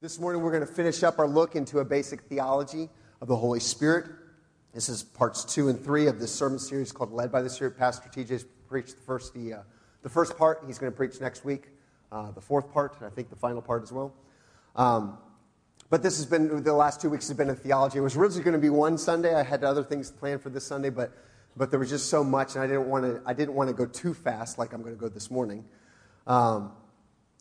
This morning, we're going to finish up our look into a basic theology of the Holy Spirit. This is parts two and three of this sermon series called Led by the Spirit. Pastor TJ's preached the first, the, uh, the first part. He's going to preach next week, uh, the fourth part, and I think the final part as well. Um, but this has been, the last two weeks has been a theology. It was originally going to be one Sunday. I had other things planned for this Sunday, but, but there was just so much, and I didn't want to, I didn't want to go too fast like I'm going to go this morning. Um,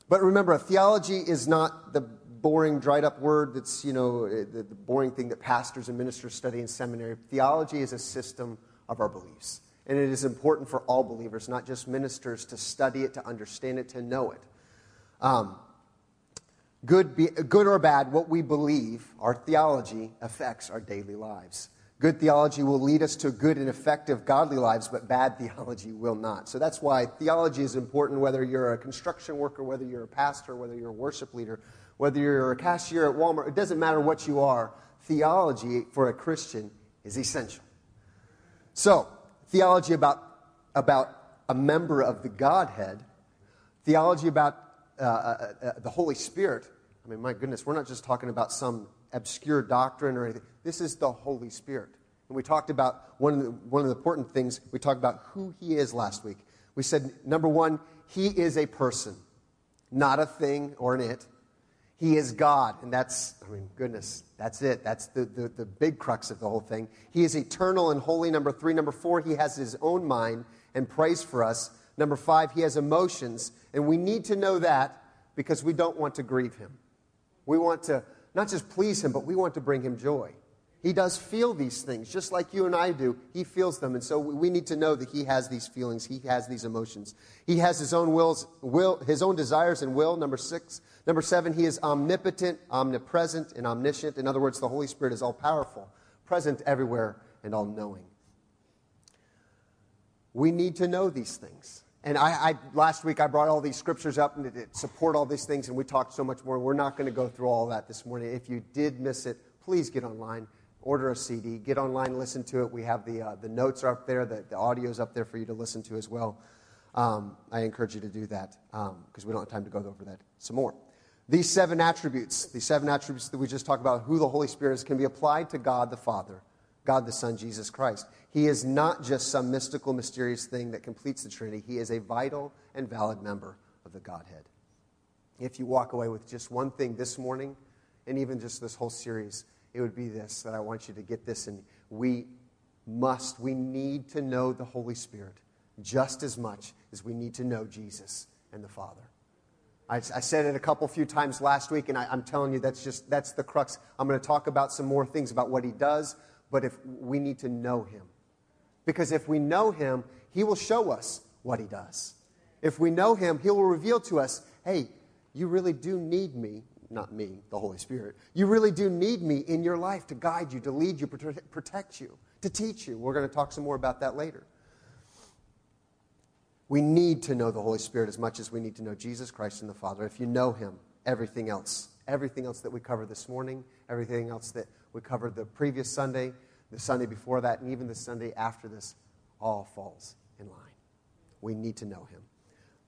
but remember, a theology is not the boring, dried up word that's, you know, eh, the, the boring thing that pastors and ministers study in seminary. Theology is a system of our beliefs. And it is important for all believers, not just ministers, to study it, to understand it, to know it. Um, good, be, good or bad, what we believe, our theology, affects our daily lives. Good theology will lead us to good and effective godly lives, but bad theology will not. So that's why theology is important, whether you're a construction worker, whether you're a pastor, whether you're a worship leader, whether you're a cashier at Walmart, it doesn't matter what you are. Theology for a Christian is essential. So, theology about, about a member of the Godhead, theology about uh, uh, uh, the Holy Spirit. I mean, my goodness, we're not just talking about some obscure doctrine or anything. This is the Holy Spirit. And we talked about one of the, one of the important things, we talked about who He is last week. We said, number one, He is a person, not a thing or an it. He is God, and that's, I mean, goodness, that's it. That's the, the, the, big crux of the whole thing. He is eternal and holy, number three. Number four, he has his own mind and prays for us. Number five, he has emotions, and we need to know that because we don't want to grieve him. We want to not just please him, but we want to bring him joy. He does feel these things, just like you and I do. He feels them. And so we need to know that he has these feelings. He has these emotions. He has his own wills, will, his own desires and will. Number six. Number seven, he is omnipotent, omnipresent, and omniscient. In other words, the Holy Spirit is all powerful, present everywhere, and all knowing. We need to know these things. And I, I, last week I brought all these scriptures up and it, support all these things, and we talked so much more. We're not going to go through all that this morning. If you did miss it, please get online order a CD, get online, listen to it. We have the, uh, the notes are up there, the, the audio is up there for you to listen to as well. Um, I encourage you to do that because um, we don't have time to go over that some more. These seven attributes, these seven attributes that we just talked about, who the Holy Spirit is, can be applied to God the Father, God the Son, Jesus Christ. He is not just some mystical, mysterious thing that completes the Trinity, He is a vital and valid member of the Godhead. If you walk away with just one thing this morning, and even just this whole series, it would be this that I want you to get this, and we must, we need to know the Holy Spirit just as much as we need to know Jesus and the Father. I, I said it a couple few times last week, and I, I'm telling you that's just that's the crux. I'm going to talk about some more things about what He does, but if we need to know Him, because if we know Him, He will show us what He does. If we know Him, He will reveal to us, hey, you really do need me not me, the Holy Spirit. You really do need me in your life to guide you, to lead you, protect you, to teach you. We're going to talk some more about that later. We need to know the Holy Spirit as much as we need to know Jesus Christ and the Father. If you know Him, everything else, everything else that we covered this morning, everything else that we covered the previous Sunday, the Sunday before that, and even the Sunday after this, all falls in line. We need to know Him.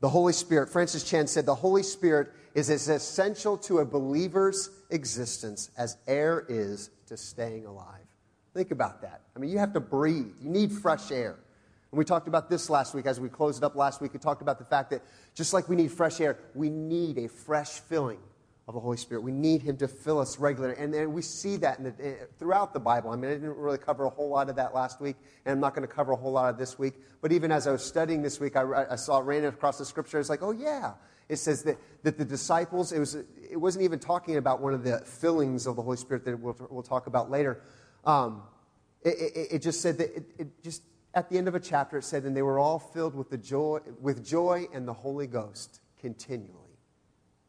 The Holy Spirit, Francis Chan said, the Holy Spirit is as essential to a believer's existence as air is to staying alive. Think about that. I mean, you have to breathe, you need fresh air. And we talked about this last week as we closed it up last week. We talked about the fact that just like we need fresh air, we need a fresh filling of the Holy Spirit. We need Him to fill us regularly. And, and we see that the, eh, throughout the Bible. I mean, I didn't really cover a whole lot of that last week, and I'm not going to cover a whole lot of this week. But even as I was studying this week, I, I saw it ran across the scripture. It's like, oh, yeah. It says that, that the disciples, it, was, it wasn't even talking about one of the fillings of the Holy Spirit that we'll, we'll talk about later. Um, it, it, it, just said that it, it just at the end of a chapter it said and they were all filled with the joy with joy and the holy ghost continually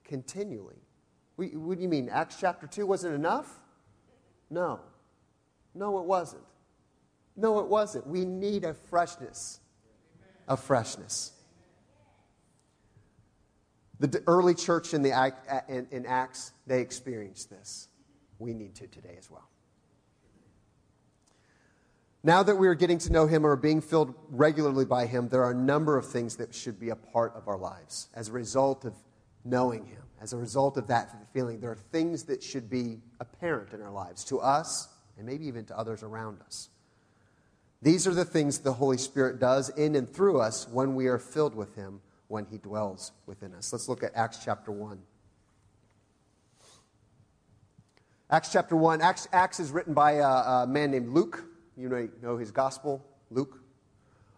continually what do you mean? Acts chapter 2 wasn't enough? No. No, it wasn't. No, it wasn't. We need a freshness. A freshness. The early church in, the, uh, in, in Acts, they experienced this. We need to today as well. Now that we are getting to know Him or being filled regularly by Him, there are a number of things that should be a part of our lives as a result of knowing Him as a result of that feeling, there are things that should be apparent in our lives to us and maybe even to others around us. These are the things the Holy Spirit does in and through us when we are filled with Him, when He dwells within us. Let's look at Acts chapter 1. Acts chapter 1. Acts, Acts is written by a, a, man named Luke. You may know his gospel, Luke.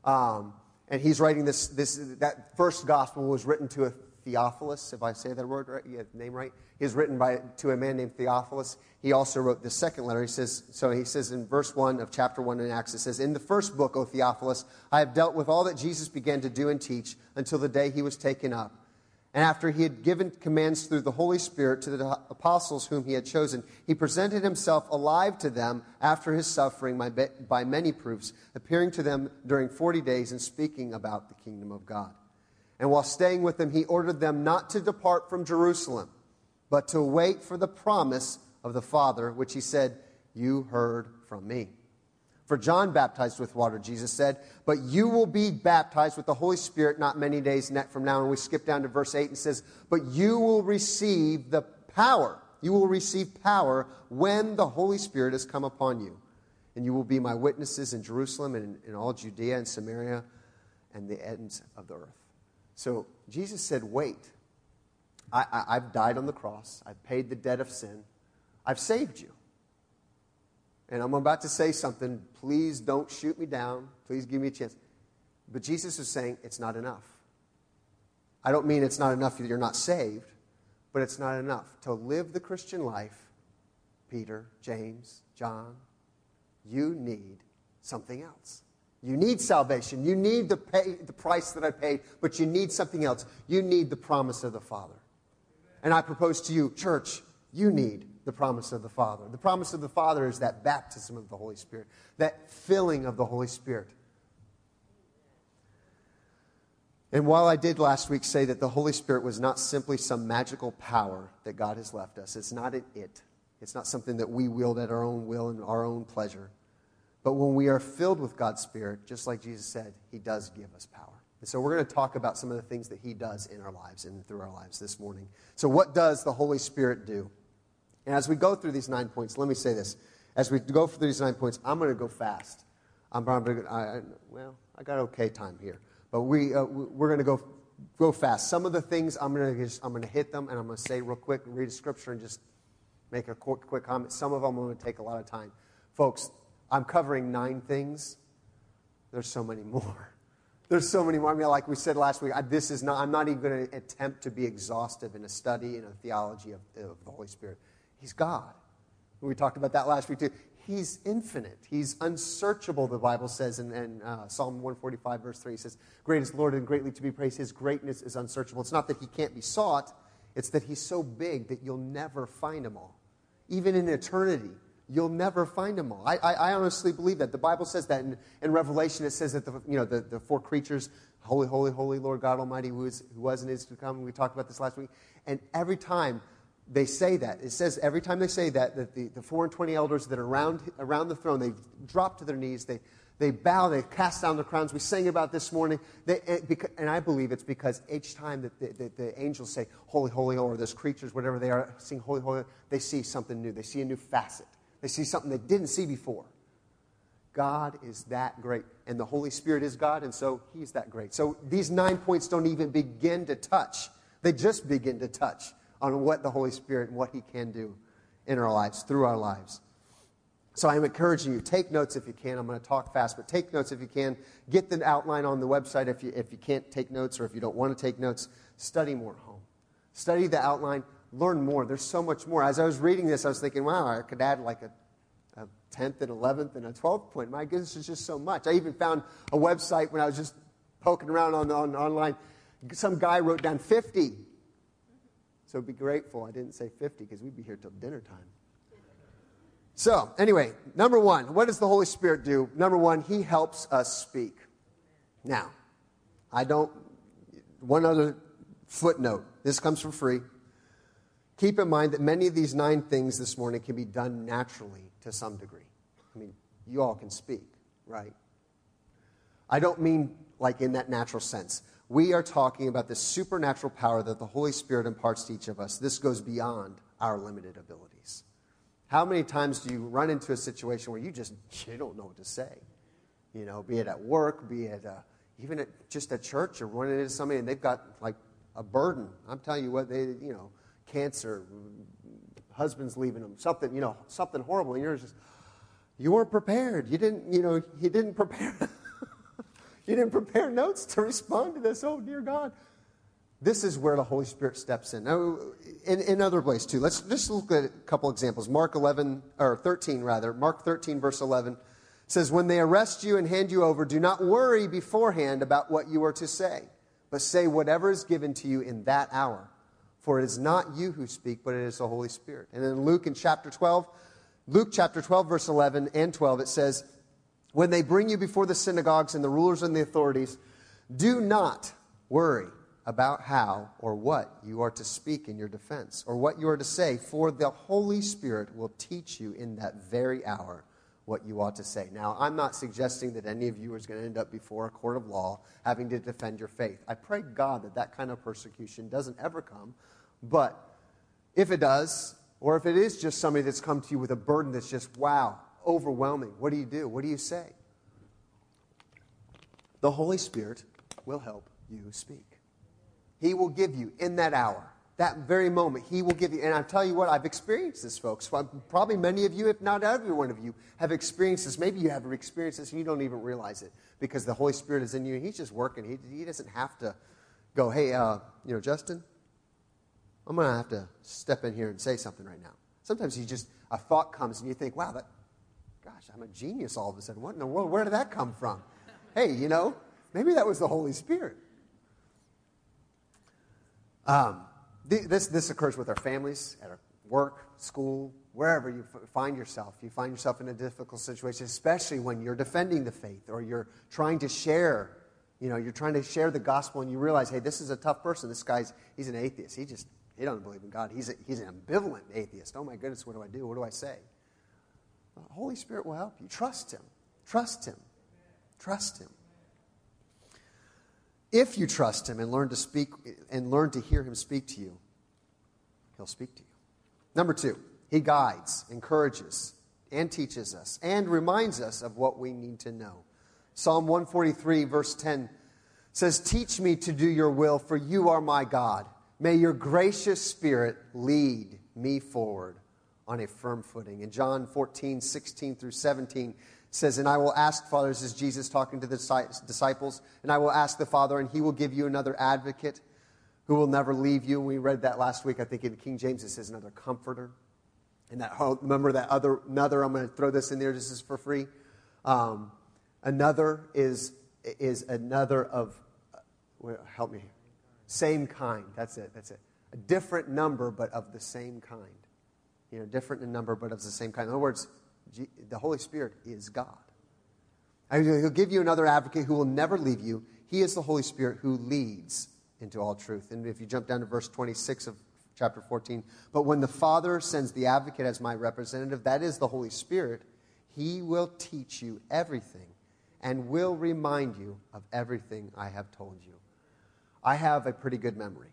Um, and he's writing this, this, that first gospel was written to a Theophilus, if I say that word right, yeah, name right. He's written by, to a man named Theophilus. He also wrote the second letter. He says, so he says in verse 1 of chapter 1 in Acts, it says, In the first book, O Theophilus, I have dealt with all that Jesus began to do and teach until the day he was taken up and after he had given commands through the Holy Spirit to the apostles whom he had chosen, he presented himself alive to them after his suffering by many proofs, appearing to them during 40 days and speaking about the kingdom of God. And while staying with them, he ordered them not to depart from Jerusalem, but to wait for the promise of the Father, which he said, You heard from me. For John baptized with water, Jesus said, but you will be baptized with the Holy Spirit not many days from now. And we skip down to verse 8 and says, But you will receive the power. You will receive power when the Holy Spirit has come upon you. And you will be my witnesses in Jerusalem and in all Judea and Samaria and the ends of the earth. So Jesus said, Wait. I, have died on the cross. I've paid the debt of sin. I've saved you. And I'm about to say something. Please don't shoot me down. Please give me a chance. But Jesus is saying it's not enough. I don't mean it's not enough that you're not saved, but it's not enough. To live the Christian life, Peter, James, John, you need something else. You need salvation. You need the, pay, the price that I paid, but you need something else. You need the promise of the Father. And I propose to you, church, you need the promise of the Father. The promise of the Father is that baptism of the Holy Spirit, that filling of the Holy Spirit. And while I did last week say that the Holy Spirit was not simply some magical power that God has left us, it's not an it. It's not something that we wield at our own will and our own pleasure. But when we are filled with God's Spirit, just like Jesus said, He does give us power. And so we're going to talk about some of the things that He does in our lives and through our lives this morning. So, what does the Holy Spirit do? And as we go through these nine points, let me say this. As we go through these nine points, I'm going to go fast. I'm probably, I, well, I got okay time here. But we, uh, we're going to go, go fast. Some of the things I'm going, to just, I'm going to hit them and I'm going to say real quick, read a scripture and just make a quick, quick comment. Some of them are going to take a lot of time. Folks, I'm covering nine things. There's so many more. There's so many more. I mean, like we said last week, I, this is not, I'm not even going to attempt to be exhaustive in a study in a theology of, of the Holy Spirit. He's God. We talked about that last week too. He's infinite. He's unsearchable, the Bible says in, in uh, Psalm 145, verse 3. He says, Great is Lord and greatly to be praised. His greatness is unsearchable. It's not that he can't be sought, it's that he's so big that you'll never find him all. Even in eternity, you'll never find them all. I, I, I, honestly believe that. The Bible says that in, in Revelation, it says that the, you know, the, the four creatures, holy, holy, holy Lord God Almighty, who, is, who was and is to come. We talked about this last week. And every time they say that. It says every time they say that, that the, the four and twenty elders that are around, around the throne, they drop to their knees, they, they bow, they cast down their crowns. We sang about this morning. They, and I believe it's because each time that the, the, the, angels say, Holy, Holy, or those creatures, whatever they are, sing Holy, Holy, they see something new. They see a new facet. They see something they didn't see before. God is that great. And the Holy Spirit is God, and so He's that great. So these nine points don't even begin to touch, they just begin to touch on what the Holy Spirit and what He can do in our lives, through our lives. So I'm encouraging you, take notes if you can. I'm going to talk fast, but take notes if you can. Get the outline on the website if you, if you can't take notes or if you don't want to take notes. Study more at home. Study the outline. Learn more. There's so much more. As I was reading this, I was thinking, wow, I could add like a, a 10th and 11th and a 12th point. My goodness, it's just so much. I even found a website when I was just poking around on, on online. Some guy wrote down 50 so be grateful I didn't say 50 because we'd be here till dinner time. So, anyway, number one, what does the Holy Spirit do? Number one, He helps us speak. Now, I don't, one other footnote. This comes for free. Keep in mind that many of these nine things this morning can be done naturally to some degree. I mean, you all can speak, right? I don't mean like in that natural sense we are talking about the supernatural power that the Holy Spirit imparts to each of us. This goes beyond our limited abilities. How many times do you run into a situation where you just you don't know what to say? You know, be it at work, be it uh, even at just at church, or running into somebody and they've got like a burden. I'm telling you what they, you know, cancer, husband's leaving them, something, you know, something horrible, and you're just you weren't prepared. You didn't, you know, you didn't prepare. you didn't prepare notes to respond to this. Oh, dear God. This is where the Holy Spirit steps in. Now, in, in other ways too. Let's just look at a couple examples. Mark 11, or 13 rather. Mark 13, verse 11 says, When they arrest you and hand you over, do not worry beforehand about what you are to say, but say whatever is given to you in that hour. For it is not you who speak, but it is the Holy Spirit. And in Luke in chapter 12, Luke chapter 12, verse 11 and 12, it says, When they bring you before the synagogues and the rulers and the authorities, do not worry about how or what you are to speak in your defense or what you are to say, for the Holy Spirit will teach you in that very hour what you ought to say. Now, I'm not suggesting that any of you is going to end up before a court of law having to defend your faith. I pray God that that kind of persecution doesn't ever come, but if it does, or if it is just somebody that's come to you with a burden that's just, wow, overwhelming, what do you do? What do you say? The Holy Spirit will help you speak. He will give you in that hour, that very moment, He will give you. And I tell you what, I've experienced this, folks. Probably many of you, if not every one of you, have experienced this. Maybe you have experienced this and you don't even realize it because the Holy Spirit is in you and He's just working. He, he doesn't have to go, hey, uh, you know, Justin, I'm going to have to step in here and say something right now. Sometimes you just, a thought comes and you think, wow, that, gosh, I'm a genius all of a sudden. What in the world? Where did that come from? hey, you know, maybe that was the Holy Spirit. Um, this, this occurs with our families, at our work, school, wherever you f- find yourself. You find yourself in a difficult situation, especially when you're defending the faith or you're trying to share, you know, you're trying to share the gospel and you realize, hey, this is a tough person. This guy's, he's an atheist. He just, he doesn't believe in God. He's, a, he's an ambivalent atheist. Oh my goodness, what do I do? What do I say? Well, Holy Spirit will help you. Trust Him. Trust Him. Trust Him. If you trust him and learn to speak and learn to hear him speak to you, he'll speak to you. Number two, he guides, encourages, and teaches us and reminds us of what we need to know. Psalm 143, verse 10 says, Teach me to do your will, for you are my God. May your gracious spirit lead me forward on a firm footing. In John 14, 16 through 17, says, And I will ask, Father, this is Jesus talking to the disciples, and I will ask the Father, and he will give you another advocate who will never leave you. We read that last week. I think in King James it says another comforter. And that remember that other another, I'm going to throw this in there, this is for free. Um, another is is another of well, help me Same kind. That's it. That's it. A different number, but of the same kind. You know, different in number, but of the same kind. In other words, the Holy Spirit is God. He'll give you another advocate who will never leave you. He is the Holy Spirit who leads into all truth. And if you jump down to verse 26 of chapter 14, but when the Father sends the advocate as my representative, that is the Holy Spirit, he will teach you everything and will remind you of everything I have told you. I have a pretty good memory.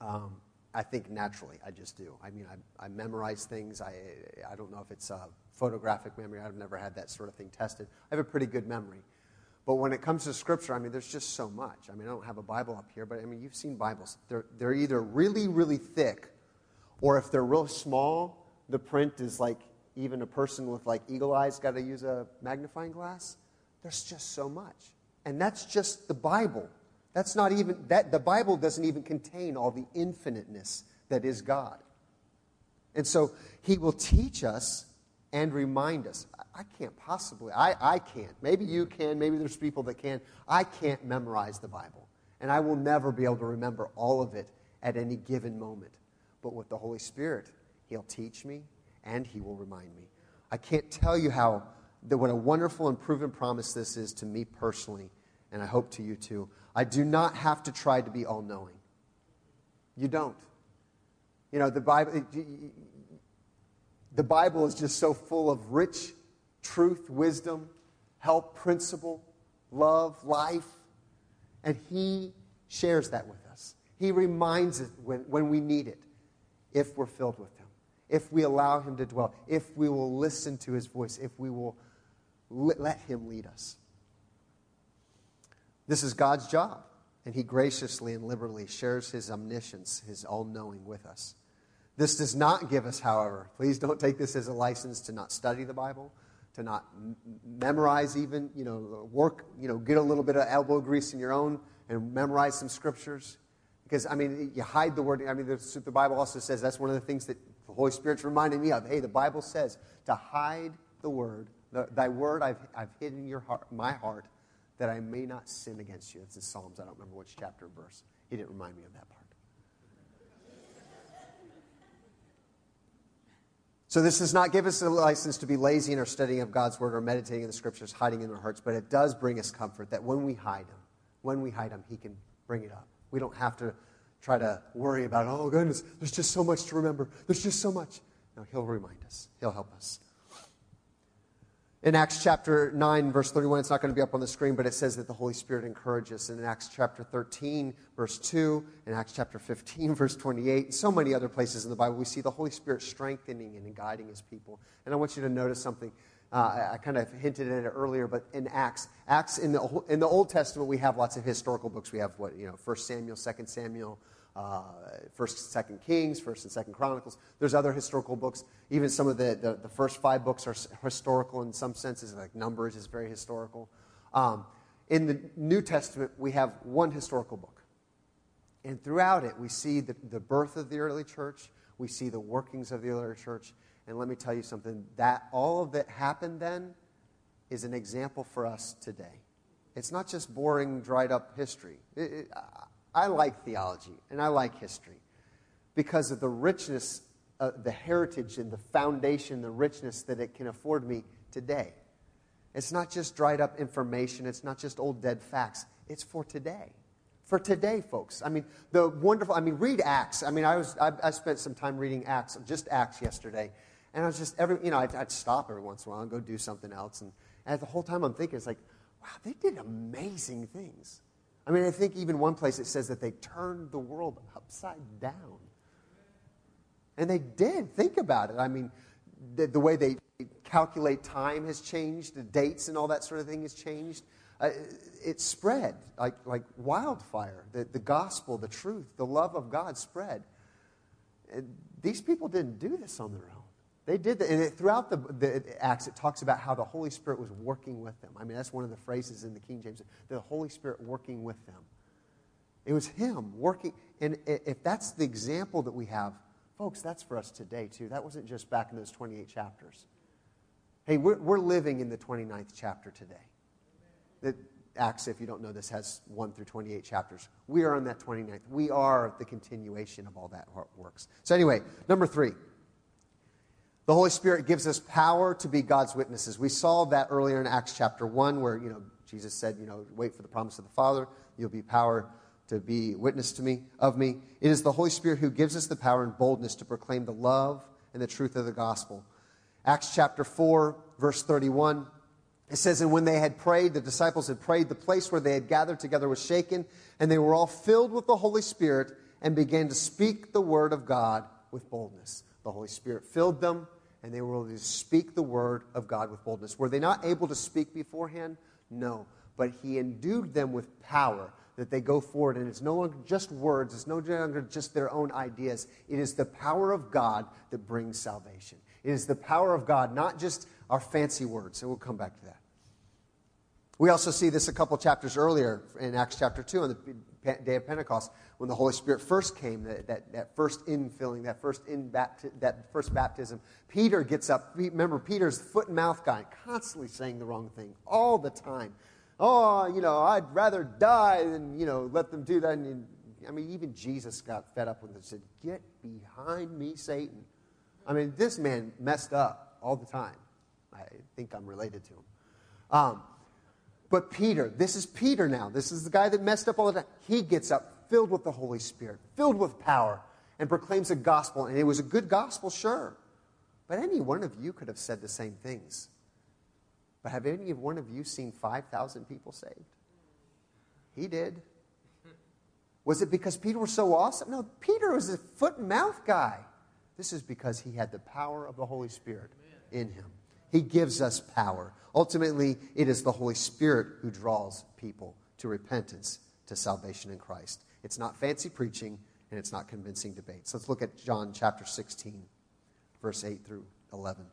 Um, I think naturally, I just do. I mean, I, I memorize things. I, I don't know if it's a photographic memory. I've never had that sort of thing tested. I have a pretty good memory. But when it comes to Scripture, I mean, there's just so much. I mean, I don't have a Bible up here, but I mean, you've seen Bibles. They're, they're either really, really thick, or if they're real small, the print is like even a person with like eagle eyes got to use a magnifying glass. There's just so much. And that's just the Bible. That's not even, that, the Bible doesn't even contain all the infiniteness that is God. And so he will teach us and remind us. I can't possibly, I, I can't. Maybe you can, maybe there's people that can. I can't memorize the Bible. And I will never be able to remember all of it at any given moment. But with the Holy Spirit, He'll teach me and He will remind me. I can't tell you how, that what a wonderful and proven promise this is to me personally, and I hope to you too. I do not have to try to be all knowing. You don't. You know, the Bible, the Bible is just so full of rich truth, wisdom, help, principle, love, life. And He shares that with us. He reminds us when, when we need it, if we're filled with Him, if we allow Him to dwell, if we will listen to His voice, if we will let Him lead us. This is God's job, and He graciously and liberally shares His omniscience, His all knowing with us. This does not give us, however, please don't take this as a license to not study the Bible, to not m- memorize even, you know, work, you know, get a little bit of elbow grease in your own and memorize some scriptures. Because, I mean, you hide the word. I mean, the, Bible also says that's one of the things that the Holy Spirit's reminding me of. Hey, the Bible says to hide the word. The, thy word I've, I've hidden your heart, my heart that I may not sin against you. It's in Psalms. I don't remember which chapter or verse. He didn't remind me of that part. So, this does not give us a license to be lazy in our studying of God's word or meditating in the scriptures, hiding in our hearts, but it does bring us comfort that when we hide Him, when we hide Him, He can bring it up. We don't have to try to worry about, oh, goodness, there's just so much to remember. There's just so much. No, He'll remind us, He'll help us. In Acts chapter 9, verse 31, it's not going to be up on the screen, but it says that the Holy Spirit encourages. And in Acts chapter 13, verse 2, in Acts chapter 15, verse 28, and so many other places in the Bible, we see the Holy Spirit strengthening and guiding his people. And I want you to notice something. Uh, I, kind of hinted at it earlier, but in Acts, Acts in the, in the Old Testament, we have lots of historical books. We have what, you know, 1 Samuel, 2 Samuel, First, Second Kings, First and Second Chronicles. There's other historical books. Even some of the, the, the, first five books are historical in some senses, like Numbers is very historical. Um, in the New Testament, we have one historical book. And throughout it, we see the, the birth of the early church, we see the workings of the early church. And let me tell you something that all of that happened then is an example for us today. It's not just boring, dried up history. It, it, I like theology and I like history because of the richness, uh, the heritage and the foundation, the richness that it can afford me today. It's not just dried up information, it's not just old dead facts. It's for today. For today, folks. I mean, the wonderful, I mean, read Acts. I mean, I, was, I, I spent some time reading Acts, just Acts yesterday. And I was just, every, you know, I'd, I'd stop every once in a while and go do something else. And, and the whole time I'm thinking, it's like, wow, they did amazing things. I mean, I think even one place it says that they turned the world upside down. And they did. Think about it. I mean, the, the way they calculate time has changed, the dates and all that sort of thing has changed. Uh, it spread like, like wildfire. The, the gospel, the truth, the love of God spread. And these people didn't do this on their own. They did that. And it, throughout the, the, Acts, it talks about how the Holy Spirit was working with them. I mean, that's one of the phrases in the King James the Holy Spirit working with them. It was Him working. And if that's the example that we have, folks, that's for us today, too. That wasn't just back in those 28 chapters. Hey, we're, we're living in the 29th chapter today. The, Acts, if you don't know this, has 1 through 28 chapters. We are on that 29th. We are the continuation of all that works. So, anyway, number three. The Holy Spirit gives us power to be God's witnesses. We saw that earlier in Acts chapter 1, where, you know, Jesus said, you know, wait for the promise of the Father. You'll be power to be witness to me, of me. It is the Holy Spirit who gives us the power and boldness to proclaim the love and the truth of the gospel. Acts chapter 4, verse 31. It says, And when they had prayed, the disciples had prayed, the place where they had gathered together was shaken, and they were all filled with the Holy Spirit and began to speak the word of God with boldness. The Holy Spirit filled them, and they were able to speak the word of God with boldness. Were they not able to speak beforehand? No. But he endued them with power that they go forward. And it's no longer just words, it's no longer just their own ideas. It is the power of God that brings salvation. It is the power of God, not just our fancy words. And we'll come back to that. We also see this a couple chapters earlier in Acts chapter 2 on the day of Pentecost when the Holy Spirit first came, that, that, that first infilling, that first, in bapti- that first baptism. Peter gets up. Remember, Peter's foot and mouth guy, constantly saying the wrong thing all the time. Oh, you know, I'd rather die than, you know, let them do that. And, I mean, even Jesus got fed up with it and said, Get behind me, Satan. I mean, this man messed up all the time. I think I'm related to him. Um, but Peter, this is Peter now. This is the guy that messed up all the time. He gets up filled with the Holy Spirit, filled with power, and proclaims a gospel. And it was a good gospel, sure. But any one of you could have said the same things. But have any one of you seen 5,000 people saved? He did. Was it because Peter was so awesome? No, Peter was a foot and mouth guy. This is because he had the power of the Holy Spirit in him. He gives us power. Ultimately, it is the Holy Spirit who draws people to repentance, to salvation in Christ. It's not fancy preaching and it's not convincing debates. Let's look at John chapter 16, verse 8 through 11.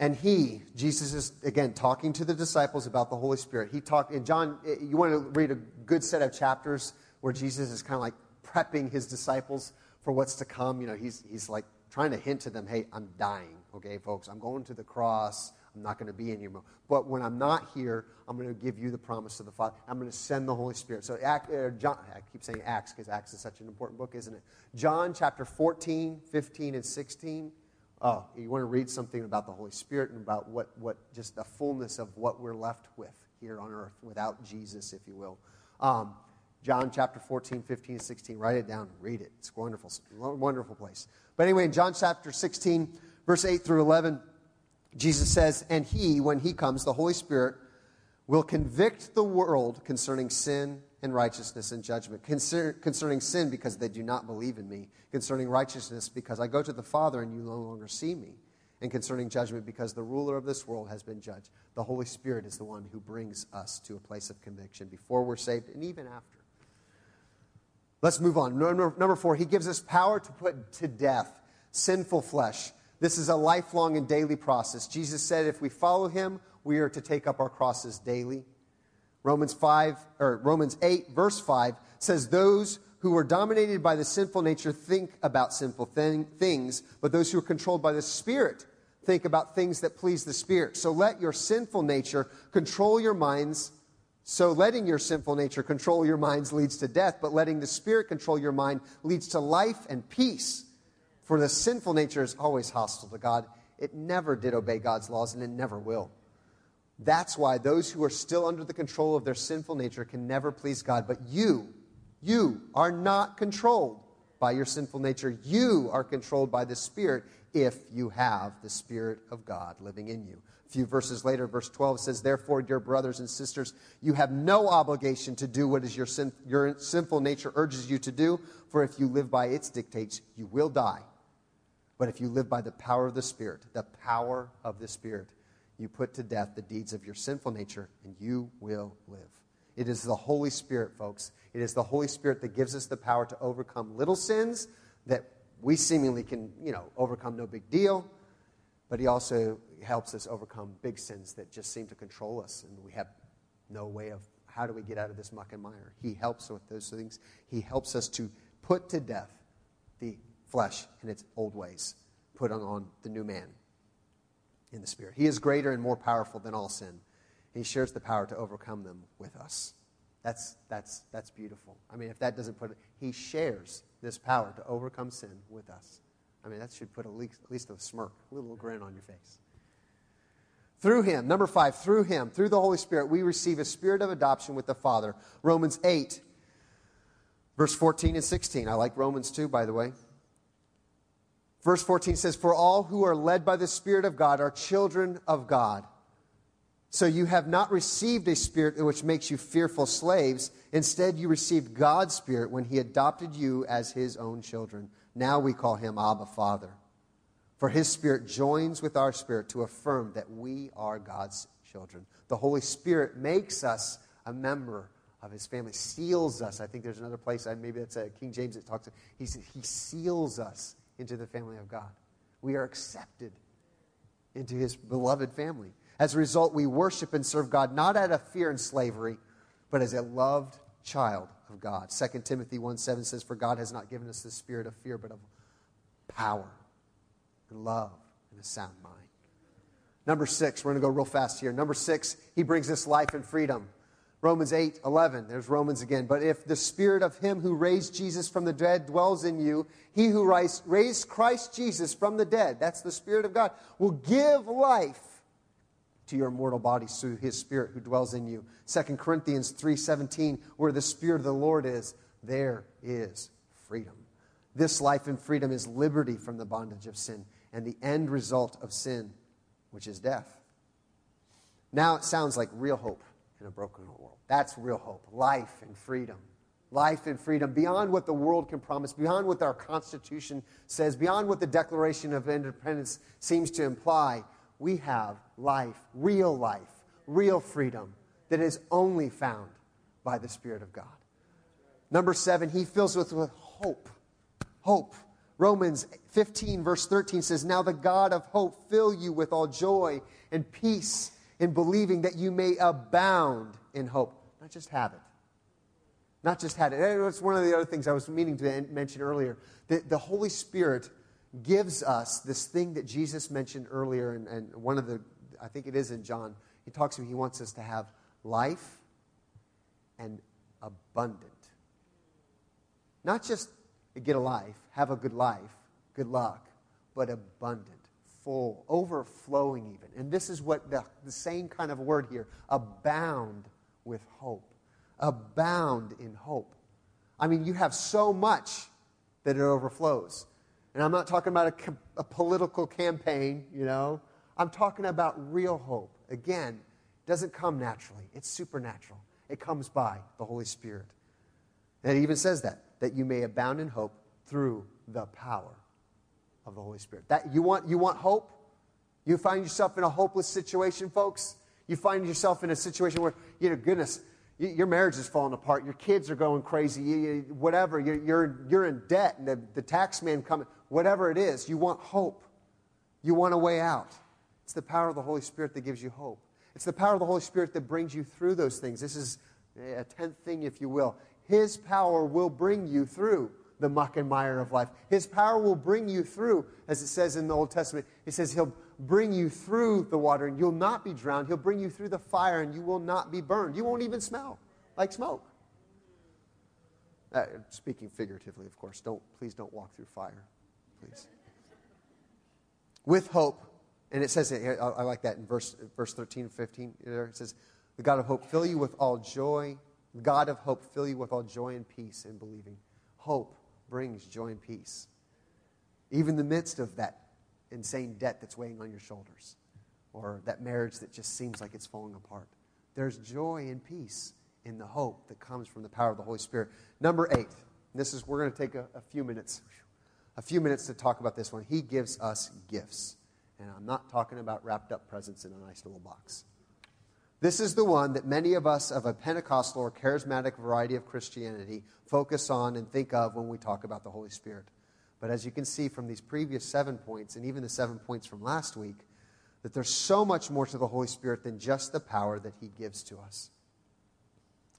And he, Jesus is again talking to the disciples about the Holy Spirit. He talked in John, eh, you want to read a good set of chapters where Jesus is kind of like prepping his disciples for what's to come. You know, he's, he's like trying to hint to them, hey, I'm dying, okay, folks? I'm going to the cross. I'm not going to be in you. But when I'm not here, I'm going to give you the promise of the Father. I'm going to send the Holy Spirit. So, Act, uh, John, I keep saying Acts because Acts is such an important book, isn't it? John chapter 14, 15, and 16 oh, you want to read something about the Holy Spirit and about what, what just the fullness of what we're left with here on earth without Jesus, if you will. Um, John chapter 14, 15, 16. Write it down. Read it. It's wonderful. Wonderful place. But anyway, in John chapter 16, verse 8 through 11, Jesus says, And he, when he comes, the Holy Spirit, will convict the world concerning sin and righteousness and judgment. concerning sin, because they do not believe in me. Concerning righteousness, because I go to the Father and you no longer see me. And concerning judgment, because the ruler of this world has been judged. The Holy Spirit is the one who brings us to a place of conviction before we're saved and even after. Let's move on. Number, number four, he gives us power to put to death sinful flesh. This is a lifelong and daily process. Jesus said if we follow him, we are to take up our crosses daily. Romans 5 or Romans 8 verse 5 says those who are dominated by the sinful nature think about sinful thing, things, but those who are controlled by the Spirit think about things that please the Spirit. So let your sinful nature control your minds. So letting your sinful nature control your minds leads to death, but letting the Spirit control your mind leads to life and peace. For the sinful nature is always hostile to God. It never did obey God's laws, and it never will. That's why those who are still under the control of their sinful nature can never please God. But you, you are not controlled by your sinful nature. You are controlled by the Spirit if you have the Spirit of God living in you. A few verses later, verse 12 says, Therefore, dear brothers and sisters, you have no obligation to do what is your, sin, your sinful nature urges you to do, for if you live by its dictates, you will die. But if you live by the power of the Spirit, the power of the Spirit, you put to death the deeds of your sinful nature, and you will live. It is the Holy Spirit, folks. It is the Holy Spirit that gives us the power to overcome little sins that we seemingly can, you know, overcome no big deal. But He also helps us overcome big sins that just seem to control us, and we have no way of how do we get out of this muck and mire. He helps with those things. He helps us to put to death the flesh and its old ways, put on the new man in the Spirit. He is greater and more powerful than all sin. He shares the power to overcome them with us. That's, that's, that's beautiful. I mean, if that doesn't put it, he shares this power to overcome sin with us. I mean, that should put at least, at least a smirk, a little grin on your face. Through him, number five, through him, through the Holy Spirit, we receive a spirit of adoption with the Father. Romans 8, verse 14 and 16. I like Romans 2, by the way. Verse 14 says, For all who are led by the Spirit of God are children of God. So you have not received a spirit which makes you fearful slaves. Instead, you received God's Spirit when He adopted you as His own children. Now we call Him Abba Father. For His Spirit joins with our spirit to affirm that we are God's children. The Holy Spirit makes us a member of His family, seals us. I think there's another place, uh, maybe that's a King James that talks, he, he seals us into the family of God. We are accepted into his beloved family. As a result, we worship and serve God not out of fear and slavery, but as a loved child of God. 2 Timothy 1 7 says, For God has not given us the spirit of fear, but of power and love and a sound mind. Number six, we're going to go real fast here. Number six, he brings us life and freedom. Romans 8, 11. There's Romans again. But if the spirit of him who raised Jesus from the dead dwells in you, he who raised Christ Jesus from the dead, that's the spirit of God, will give life to your mortal bodies through his spirit who dwells in you. 2 Corinthians 3:17, where the spirit of the Lord is, there is freedom. This life and freedom is liberty from the bondage of sin and the end result of sin, which is death. Now it sounds like real hope in a broken world. That's real hope. Life and freedom. Life and freedom beyond what the world can promise, beyond what our Constitution says, beyond what the Declaration of Independence seems to imply. We have life, real life, real freedom that is only found by the Spirit of God. Number seven, he fills us with hope. Hope. Romans 15, verse 13 says, Now the God of hope fill you with all joy and peace in believing that you may abound in hope. Not just have it. Not just have it. It's one of the other things I was meaning to mention earlier. That the Holy Spirit gives us this thing that Jesus mentioned earlier, and, and one of the, I think it is in John, he talks about he wants us to have life and abundant. Not just get a life, have a good life, good luck, but abundant, full, overflowing even. And this is what the, the same kind of word here abound with hope. Abound in hope. I mean, you have so much that it overflows. And I'm not talking about a, a political campaign, you know. I'm talking about real hope. Again, doesn't come naturally, it's supernatural. It comes by the Holy Spirit. And it even says that, that you may abound in hope through the power of the Holy Spirit. That you want you want hope? You find yourself in a hopeless situation, folks? You find yourself in a situation where, you know, goodness, your marriage is falling apart, your kids are going crazy, you, whatever, you're, you're, you're in debt, and the, the tax man coming, whatever it is, you want hope. You want a way out. It's the power of the Holy Spirit that gives you hope. It's the power of the Holy Spirit that brings you through those things. This is a tenth thing, if you will. His power will bring you through the muck and mire of life. His power will bring you through, as it says in the Old Testament. It says He'll bring you through the water and you'll not be drowned. He'll bring you through the fire and you will not be burned. You won't even smell like smoke. Uh, speaking figuratively, of course. Don't please don't walk through fire, please. With hope, and it says I, I like that in verse verse 13 and 15. There it says, "The God of hope fill you with all joy. God of hope fill you with all joy and peace in believing." Hope brings joy and peace, even in the midst of that insane debt that's weighing on your shoulders or that marriage that just seems like it's falling apart. There's joy and peace in the hope that comes from the power of the Holy Spirit. Number eight, this is, we're going to take a, a few minutes, a few minutes to talk about this one. He gives us gifts. And I'm not talking about wrapped up presents in a nice little box. This is the one that many of us of a Pentecostal or charismatic variety of Christianity focus on and think of when we talk about the Holy Spirit. But as you can see from these previous seven points, and even the seven points from last week, that there's so much more to the Holy Spirit than just the power that He gives to us.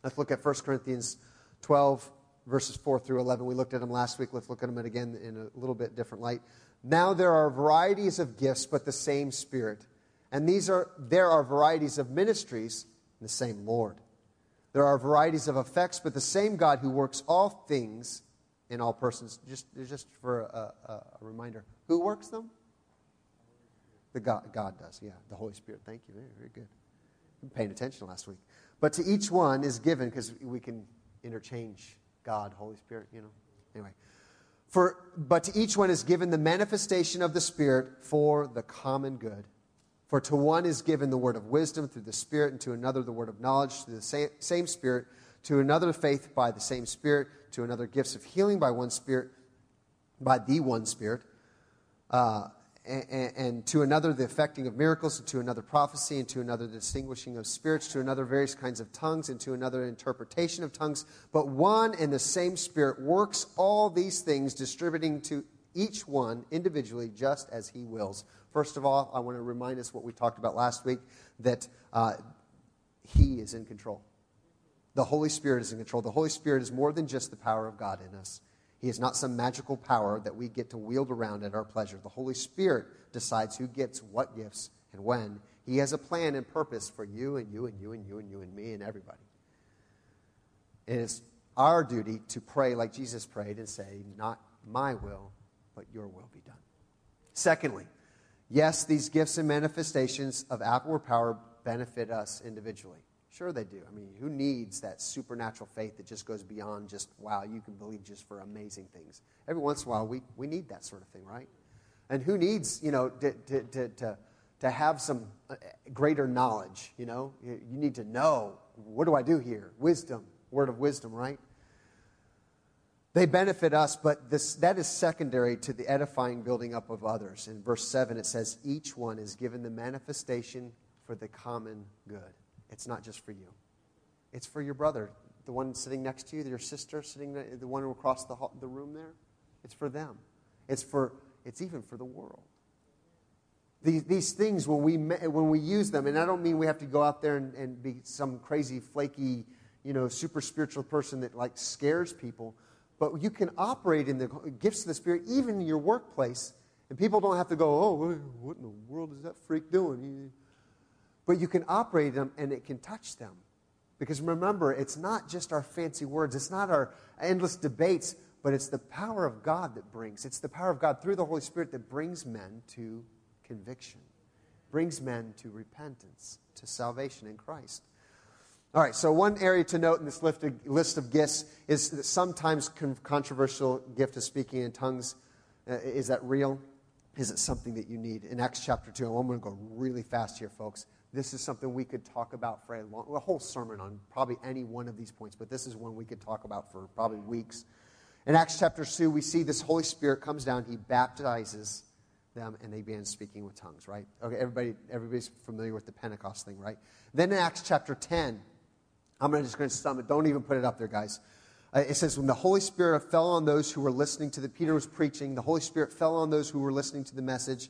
Let's look at 1 Corinthians 12, verses 4 through 11. We looked at them last week. Let's look at them again in a little bit different light. Now there are varieties of gifts, but the same Spirit. And these are, there are varieties of ministries, in the same Lord. There are varieties of effects, but the same God who works all things in all persons. Just, just for a, a, a reminder, who works them? The God, God does, yeah. The Holy Spirit. Thank you. Very, very good. I'm paying attention last week. But to each one is given, because we can interchange God, Holy Spirit, you know. Anyway. For, but to each one is given the manifestation of the Spirit for the common good. For to one is given the word of wisdom through the Spirit, and to another the word of knowledge through the same, Spirit, to another faith by the same Spirit, to another gifts of healing by one Spirit, by the one Spirit, uh, and, and, to another the effecting of miracles, and to another prophecy, and to another the distinguishing of spirits, to another various kinds of tongues, and to another interpretation of tongues. But one and the same Spirit works all these things, distributing to each one individually just as he wills. First of all, I want to remind us what we talked about last week that uh, he is in control. The Holy Spirit is in control. The Holy Spirit is more than just the power of God in us. He is not some magical power that we get to wield around at our pleasure. The Holy Spirit decides who gets what gifts and when. He has a plan and purpose for you and you and you and you and you and me and everybody. It is our duty to pray like Jesus prayed and say, Not my will, but your will be done. Secondly, yes, these gifts and manifestations of outward power benefit us individually. Sure, they do. I mean, who needs that supernatural faith that just goes beyond just, wow, you can believe just for amazing things? Every once in a while, we, we need that sort of thing, right? And who needs, you know, to, to, to, to, have some uh, greater knowledge, you know? You need to know what do I do here? Wisdom, word of wisdom, right? They benefit us, but this, that is secondary to the edifying building up of others. In verse 7, it says, Each one is given the manifestation for the common good. It's not just for you, it's for your brother, the one sitting next to you, your sister sitting, the one across the, the room there. It's for them. It's, for, it's even for the world. These, these things, when we, when we use them, and I don't mean we have to go out there and, and be some crazy, flaky, you know, super spiritual person that like scares people but you can operate in the gifts of the Spirit even in your workplace, and people don't have to go, oh, what in the world is that freak doing? But you can operate them and it can touch them. Because remember, it's not just our fancy words, it's not our endless debates, but it's the power of God that brings. It's the power of God through the Holy Spirit that brings men to conviction, brings men to repentance, to salvation in Christ. All right, so one area to note in this list of, gifts is that sometimes controversial gift of speaking in tongues. Uh, is that real? Is it something that you need? In Acts chapter 2, I'm going to go really fast here, folks. This is something we could talk about for a, long, a whole sermon on probably any one of these points, but this is one we could talk about for probably weeks. In Acts chapter 2, we see this Holy Spirit comes down, he baptizes them, and they begin speaking with tongues, right? Okay, everybody, everybody's familiar with the Pentecost thing, right? Then in Acts chapter 10, I'm just going to sum it. Don't even put it up there, guys. Uh, it says, when the Holy Spirit fell on those who were listening to the, Peter was preaching, the Holy Spirit fell on those who were listening to the message,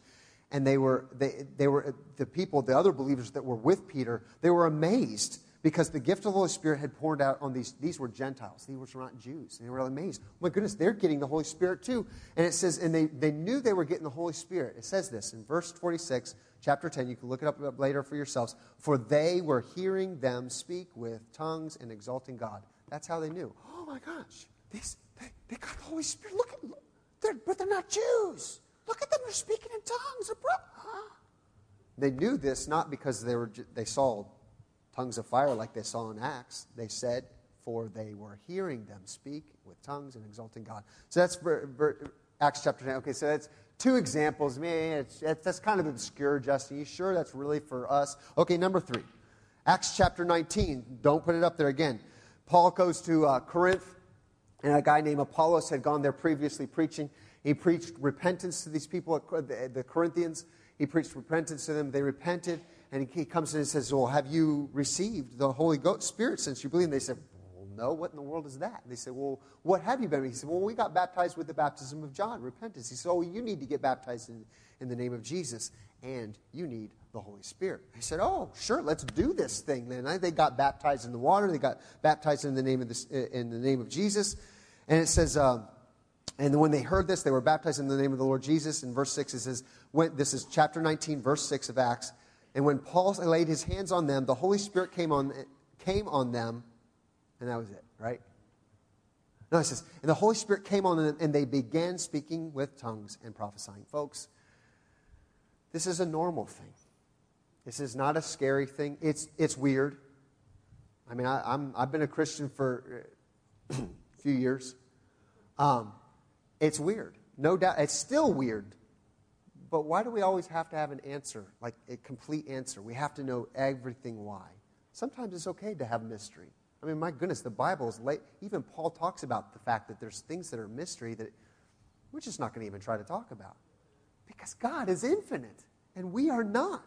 and they were, they, they were the people, the other believers that were with Peter, they were amazed because the gift of the Holy Spirit had poured out on these. These were Gentiles. These were not Jews. They were amazed. Oh my goodness, they're getting the Holy Spirit too. And it says, and they, they knew they were getting the Holy Spirit. It says this in verse 46 chapter 10. You can look it up later for yourselves. For they were hearing them speak with tongues and exalting God. That's how they knew. Oh my gosh, these, they, they got the Holy Spirit. Look at, look, they're, but they're not Jews. Look at them, they're speaking in tongues. They knew this not because they, were, they saw tongues of fire like they saw in Acts. They said, for they were hearing them speak with tongues and exalting God. So that's Acts chapter 10. Okay, so that's two examples. Man, it's, it's, that's kind of obscure, Justin. You sure that's really for us? Okay, number three. Acts chapter 19. Don't put it up there again. Paul goes to uh, Corinth, and a guy named Apollos had gone there previously preaching. He preached repentance to these people, the, the Corinthians. He preached repentance to them. They repented, and he comes in and says, Well, have you received the Holy Ghost Spirit since you believe? And they said, no. What in the world is that? And they said, Well, what have you been? He said, Well, we got baptized with the baptism of John, repentance. He said, Oh, you need to get baptized in, in the name of Jesus, and you need the Holy Spirit. He said, Oh, sure, let's do this thing then. They got baptized in the water, they got baptized in the name of, this, in the name of Jesus. And it says, um, and when they heard this, they were baptized in the name of the Lord Jesus. In verse 6, it says, when, This is chapter 19, verse 6 of Acts. And when Paul laid his hands on them, the Holy Spirit came on, came on them and that was it, right? No, it says, and the Holy Spirit came on them, and they began speaking with tongues and prophesying. Folks, this is a normal thing. This is not a scary thing. It's, it's weird. I mean, I, am I've been a Christian for a few years. Um, it's weird. No doubt. It's still weird. But why do we always have to have an answer, like a complete answer? We have to know everything why. Sometimes it's okay to have mystery. I mean, my goodness, the Bible is late. Even Paul talks about the fact that there's things that are mystery that we're just not going to even try to talk about. Because God is infinite and we are not.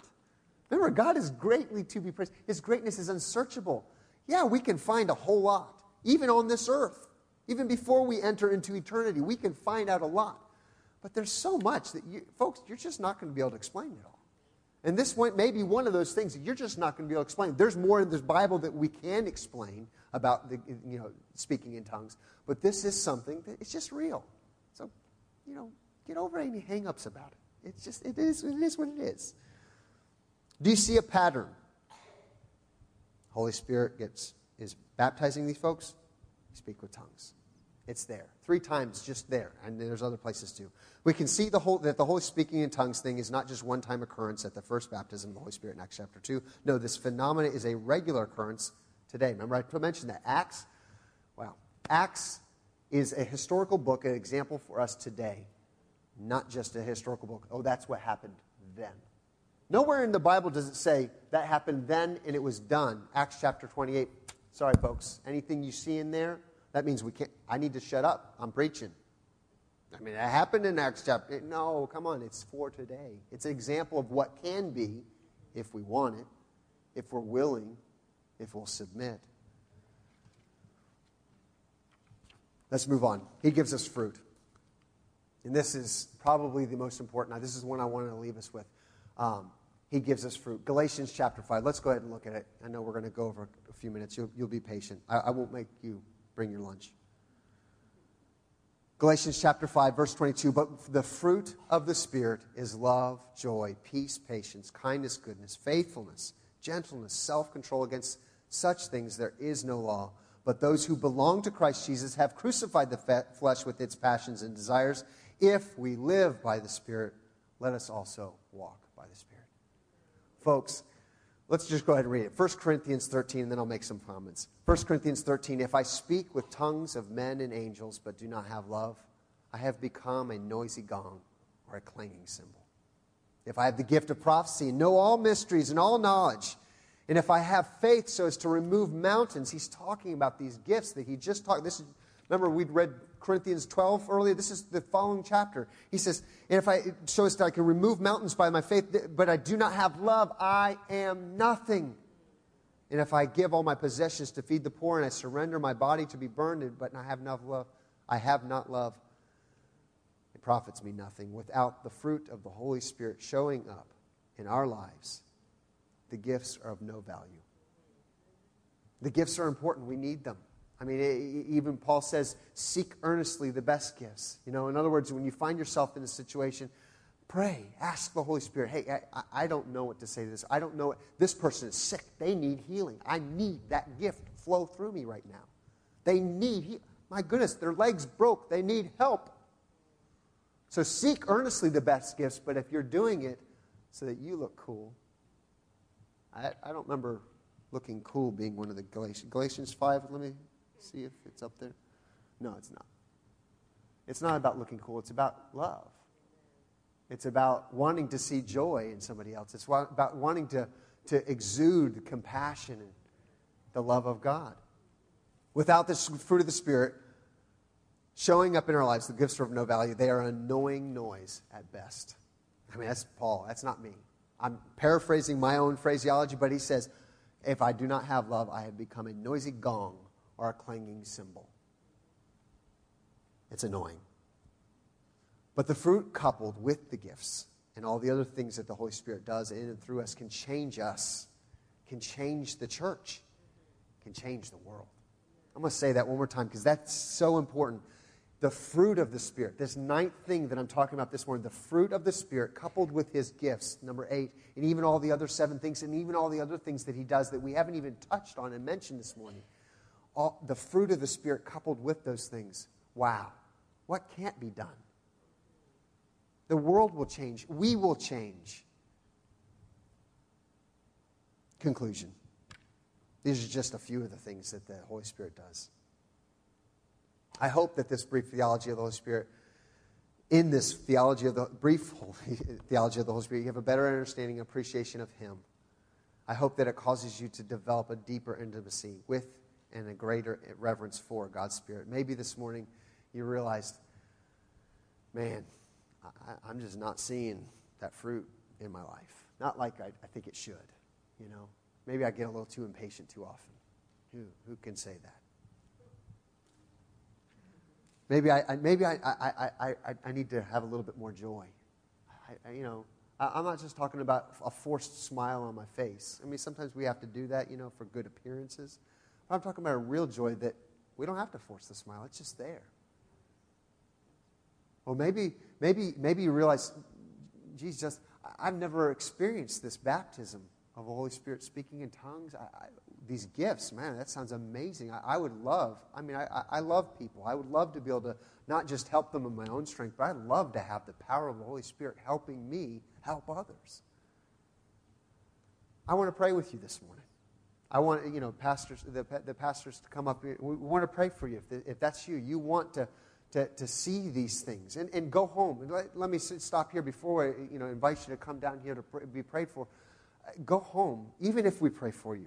Remember, God is greatly to be praised. His greatness is unsearchable. Yeah, we can find a whole lot, even on this earth. Even before we enter into eternity, we can find out a lot. But there's so much that you, folks, you're just not going to be able to explain it all. And this may be one of those things that you're just not going to be able to explain. There's more in this Bible that we can explain about the, you know, speaking in tongues, but this is something that it's just real. So, you know, get over any hangups about it. It's just it is it is what it is. Do you see a pattern? Holy Spirit gets is baptizing these folks. Speak with tongues. It's there. Three times just there. And there's other places too. We can see the whole, that the whole speaking in tongues thing is not just one time occurrence at the first baptism of the Holy Spirit in Acts chapter 2. No, this phenomenon is a regular occurrence today. Remember, I mentioned that. Acts, wow. Acts is a historical book, an example for us today, not just a historical book. Oh, that's what happened then. Nowhere in the Bible does it say that happened then and it was done. Acts chapter 28. Sorry, folks. Anything you see in there, that means we can't. I need to shut up. I'm preaching. I mean, that happened in Acts chapter. No, come on. It's for today. It's an example of what can be if we want it, if we're willing, if we'll submit. Let's move on. He gives us fruit. And this is probably the most important. Now, this is one I wanted to leave us with. Um, he gives us fruit. Galatians chapter 5. Let's go ahead and look at it. I know we're going to go over a few minutes. You'll, you'll be patient. I, I won't make you bring your lunch. Galatians chapter 5, verse 22. But the fruit of the Spirit is love, joy, peace, patience, kindness, goodness, faithfulness, gentleness, self control. Against such things there is no law. But those who belong to Christ Jesus have crucified the flesh with its passions and desires. If we live by the Spirit, let us also walk by the Spirit. Folks, let's just go ahead and read it. 1 Corinthians 13, and then I'll make some comments. 1 Corinthians 13 If I speak with tongues of men and angels, but do not have love, I have become a noisy gong or a clanging cymbal. If I have the gift of prophecy and know all mysteries and all knowledge, and if I have faith so as to remove mountains, he's talking about these gifts that he just talked. This is, remember we'd read Corinthians 12 earlier. This is the following chapter. He says, "And if I show us that I can remove mountains by my faith, but I do not have love, I am nothing. And if I give all my possessions to feed the poor, and I surrender my body to be burned, but I have not love, I have not love. It profits me nothing. Without the fruit of the Holy Spirit showing up in our lives, the gifts are of no value. The gifts are important. We need them. I mean, even Paul says, seek earnestly the best gifts. You know, in other words, when you find yourself in a situation, pray, ask the Holy Spirit, hey, I, I don't know what to say to this. I don't know. It. This person is sick. They need healing. I need that gift flow through me right now. They need, he- my goodness, their legs broke. They need help. So seek earnestly the best gifts, but if you're doing it so that you look cool, I, I don't remember looking cool being one of the Galatians. Galatians 5, let me see if it's up there. No, it's not. It's not about looking cool, it's about love. It's about wanting to see joy in somebody else. It's about wanting to, to exude compassion and the love of God. Without this fruit of the Spirit showing up in our lives, the gifts are of no value. They are an annoying noise at best. I mean, that's Paul. That's not me. I'm paraphrasing my own phraseology, but he says, If I do not have love, I have become a noisy gong or a clanging cymbal. It's annoying. But the fruit coupled with the gifts and all the other things that the Holy Spirit does in and through us can change us, can change the church, can change the world. I'm going to say that one more time because that's so important the fruit of the Spirit. This ninth thing that I'm talking about this morning, the fruit of the Spirit coupled with his gifts, number eight, and even all the other seven things, and even all the other things that he does that we haven't even touched on and mentioned this morning. All, the fruit of the Spirit coupled with those things. Wow. What can't be done? The world will change. We will change. Conclusion. These are just a few of the things that the Holy Spirit does. I hope that this brief theology of the Holy Spirit, in this theology of the brief theology of the Holy Spirit, you have a better understanding, and appreciation of Him. I hope that it causes you to develop a deeper intimacy with and a greater reverence for God's Spirit. Maybe this morning you realized, man, I, am just not seeing that fruit in my life. Not like I, I think it should, you know. Maybe I get a little too impatient too often. Who, who can say that? Maybe I, I maybe I, I, I, I, need to have a little bit more joy. I, you know, I, am not just talking about a forced smile on my face. I mean, sometimes we have to do that, you know, for good appearances. I'm talking about a real joy that we don't have to force the smile. It's just there. Or maybe, maybe, maybe you realize, Jesus, I've never experienced this baptism of the Holy Spirit speaking in tongues. I, I, these gifts, man, that sounds amazing. I, I would love, I mean, I love people. I would love to be able to not just help them in my own strength, but I'd love to have the power of the Holy Spirit helping me help others. I want to pray with you this morning. I want, you know, pastors, the, the pastors to come up here. We want to pray for you. If, the, if that's you, you want to, to, to see these things and, and go home. And let, let me stop here before I you know, invite you to come down here to pray, be prayed for. Go home, even if we pray for you.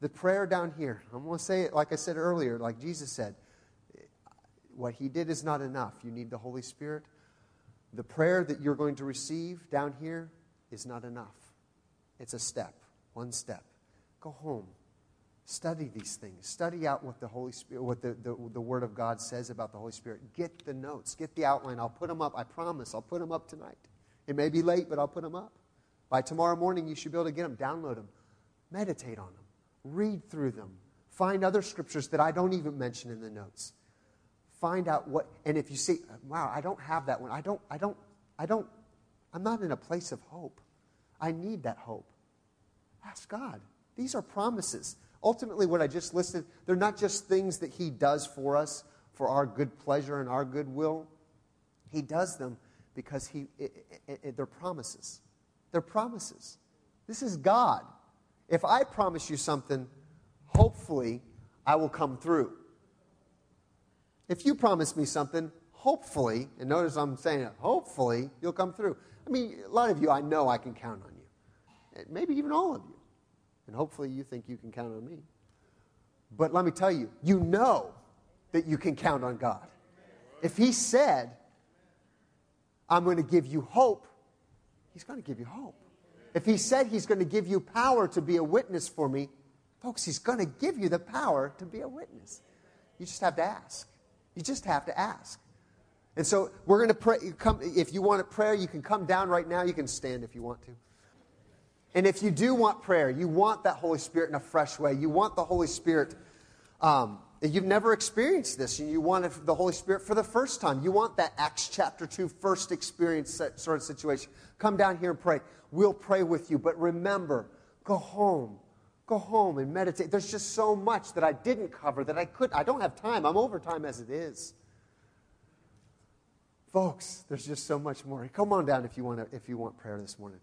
The prayer down here, I'm going to say it like I said earlier, like Jesus said. What he did is not enough. You need the Holy Spirit. The prayer that you're going to receive down here is not enough. It's a step, one step. Go home. Study these things. Study out what the Holy Spirit, what the, the, the Word of God says about the Holy Spirit. Get the notes, get the outline. I'll put them up. I promise. I'll put them up tonight. It may be late, but I'll put them up. By tomorrow morning, you should be able to get them, download them, meditate on them, read through them, find other scriptures that I don't even mention in the notes. Find out what, and if you see, wow, I don't have that one. I don't, I don't, I don't, I'm not in a place of hope. I need that hope. Ask God. These are promises ultimately, what I just listed, they're not just things that He does for us for our good pleasure and our goodwill. He does them because he, it, it, it, they're promises. They're promises. This is God. If I promise you something, hopefully I will come through. If you promise me something, hopefully, and notice I'm saying it, hopefully you'll come through. I mean, a lot of you, I know I can count on you. Maybe even all of you. And hopefully you think you can count on me. But let me tell you, you know that you can count on God. If He said, I'm going to give you hope, He's going to give you hope. If He said He's going to give you power to be a witness for me, folks, He's going to give you the power to be a witness. You just have to ask. You just have to ask. And so we're going to pray. Come, if you want a prayer, you can come down right now. You can stand if you want to. And if you do want prayer, you want that Holy Spirit in a fresh way, you want the Holy Spirit, um, you've never experienced this, and you want the Holy Spirit for the first time. You want that Acts chapter 2 first experience sort of situation. Come down here and pray. We'll pray with you. But remember, go home. Go home and meditate. There's just so much that I didn't cover that I could. I don't have time. I'm over time as it is. Folks, there's just so much more. Come on down if you want to, if you want prayer this morning.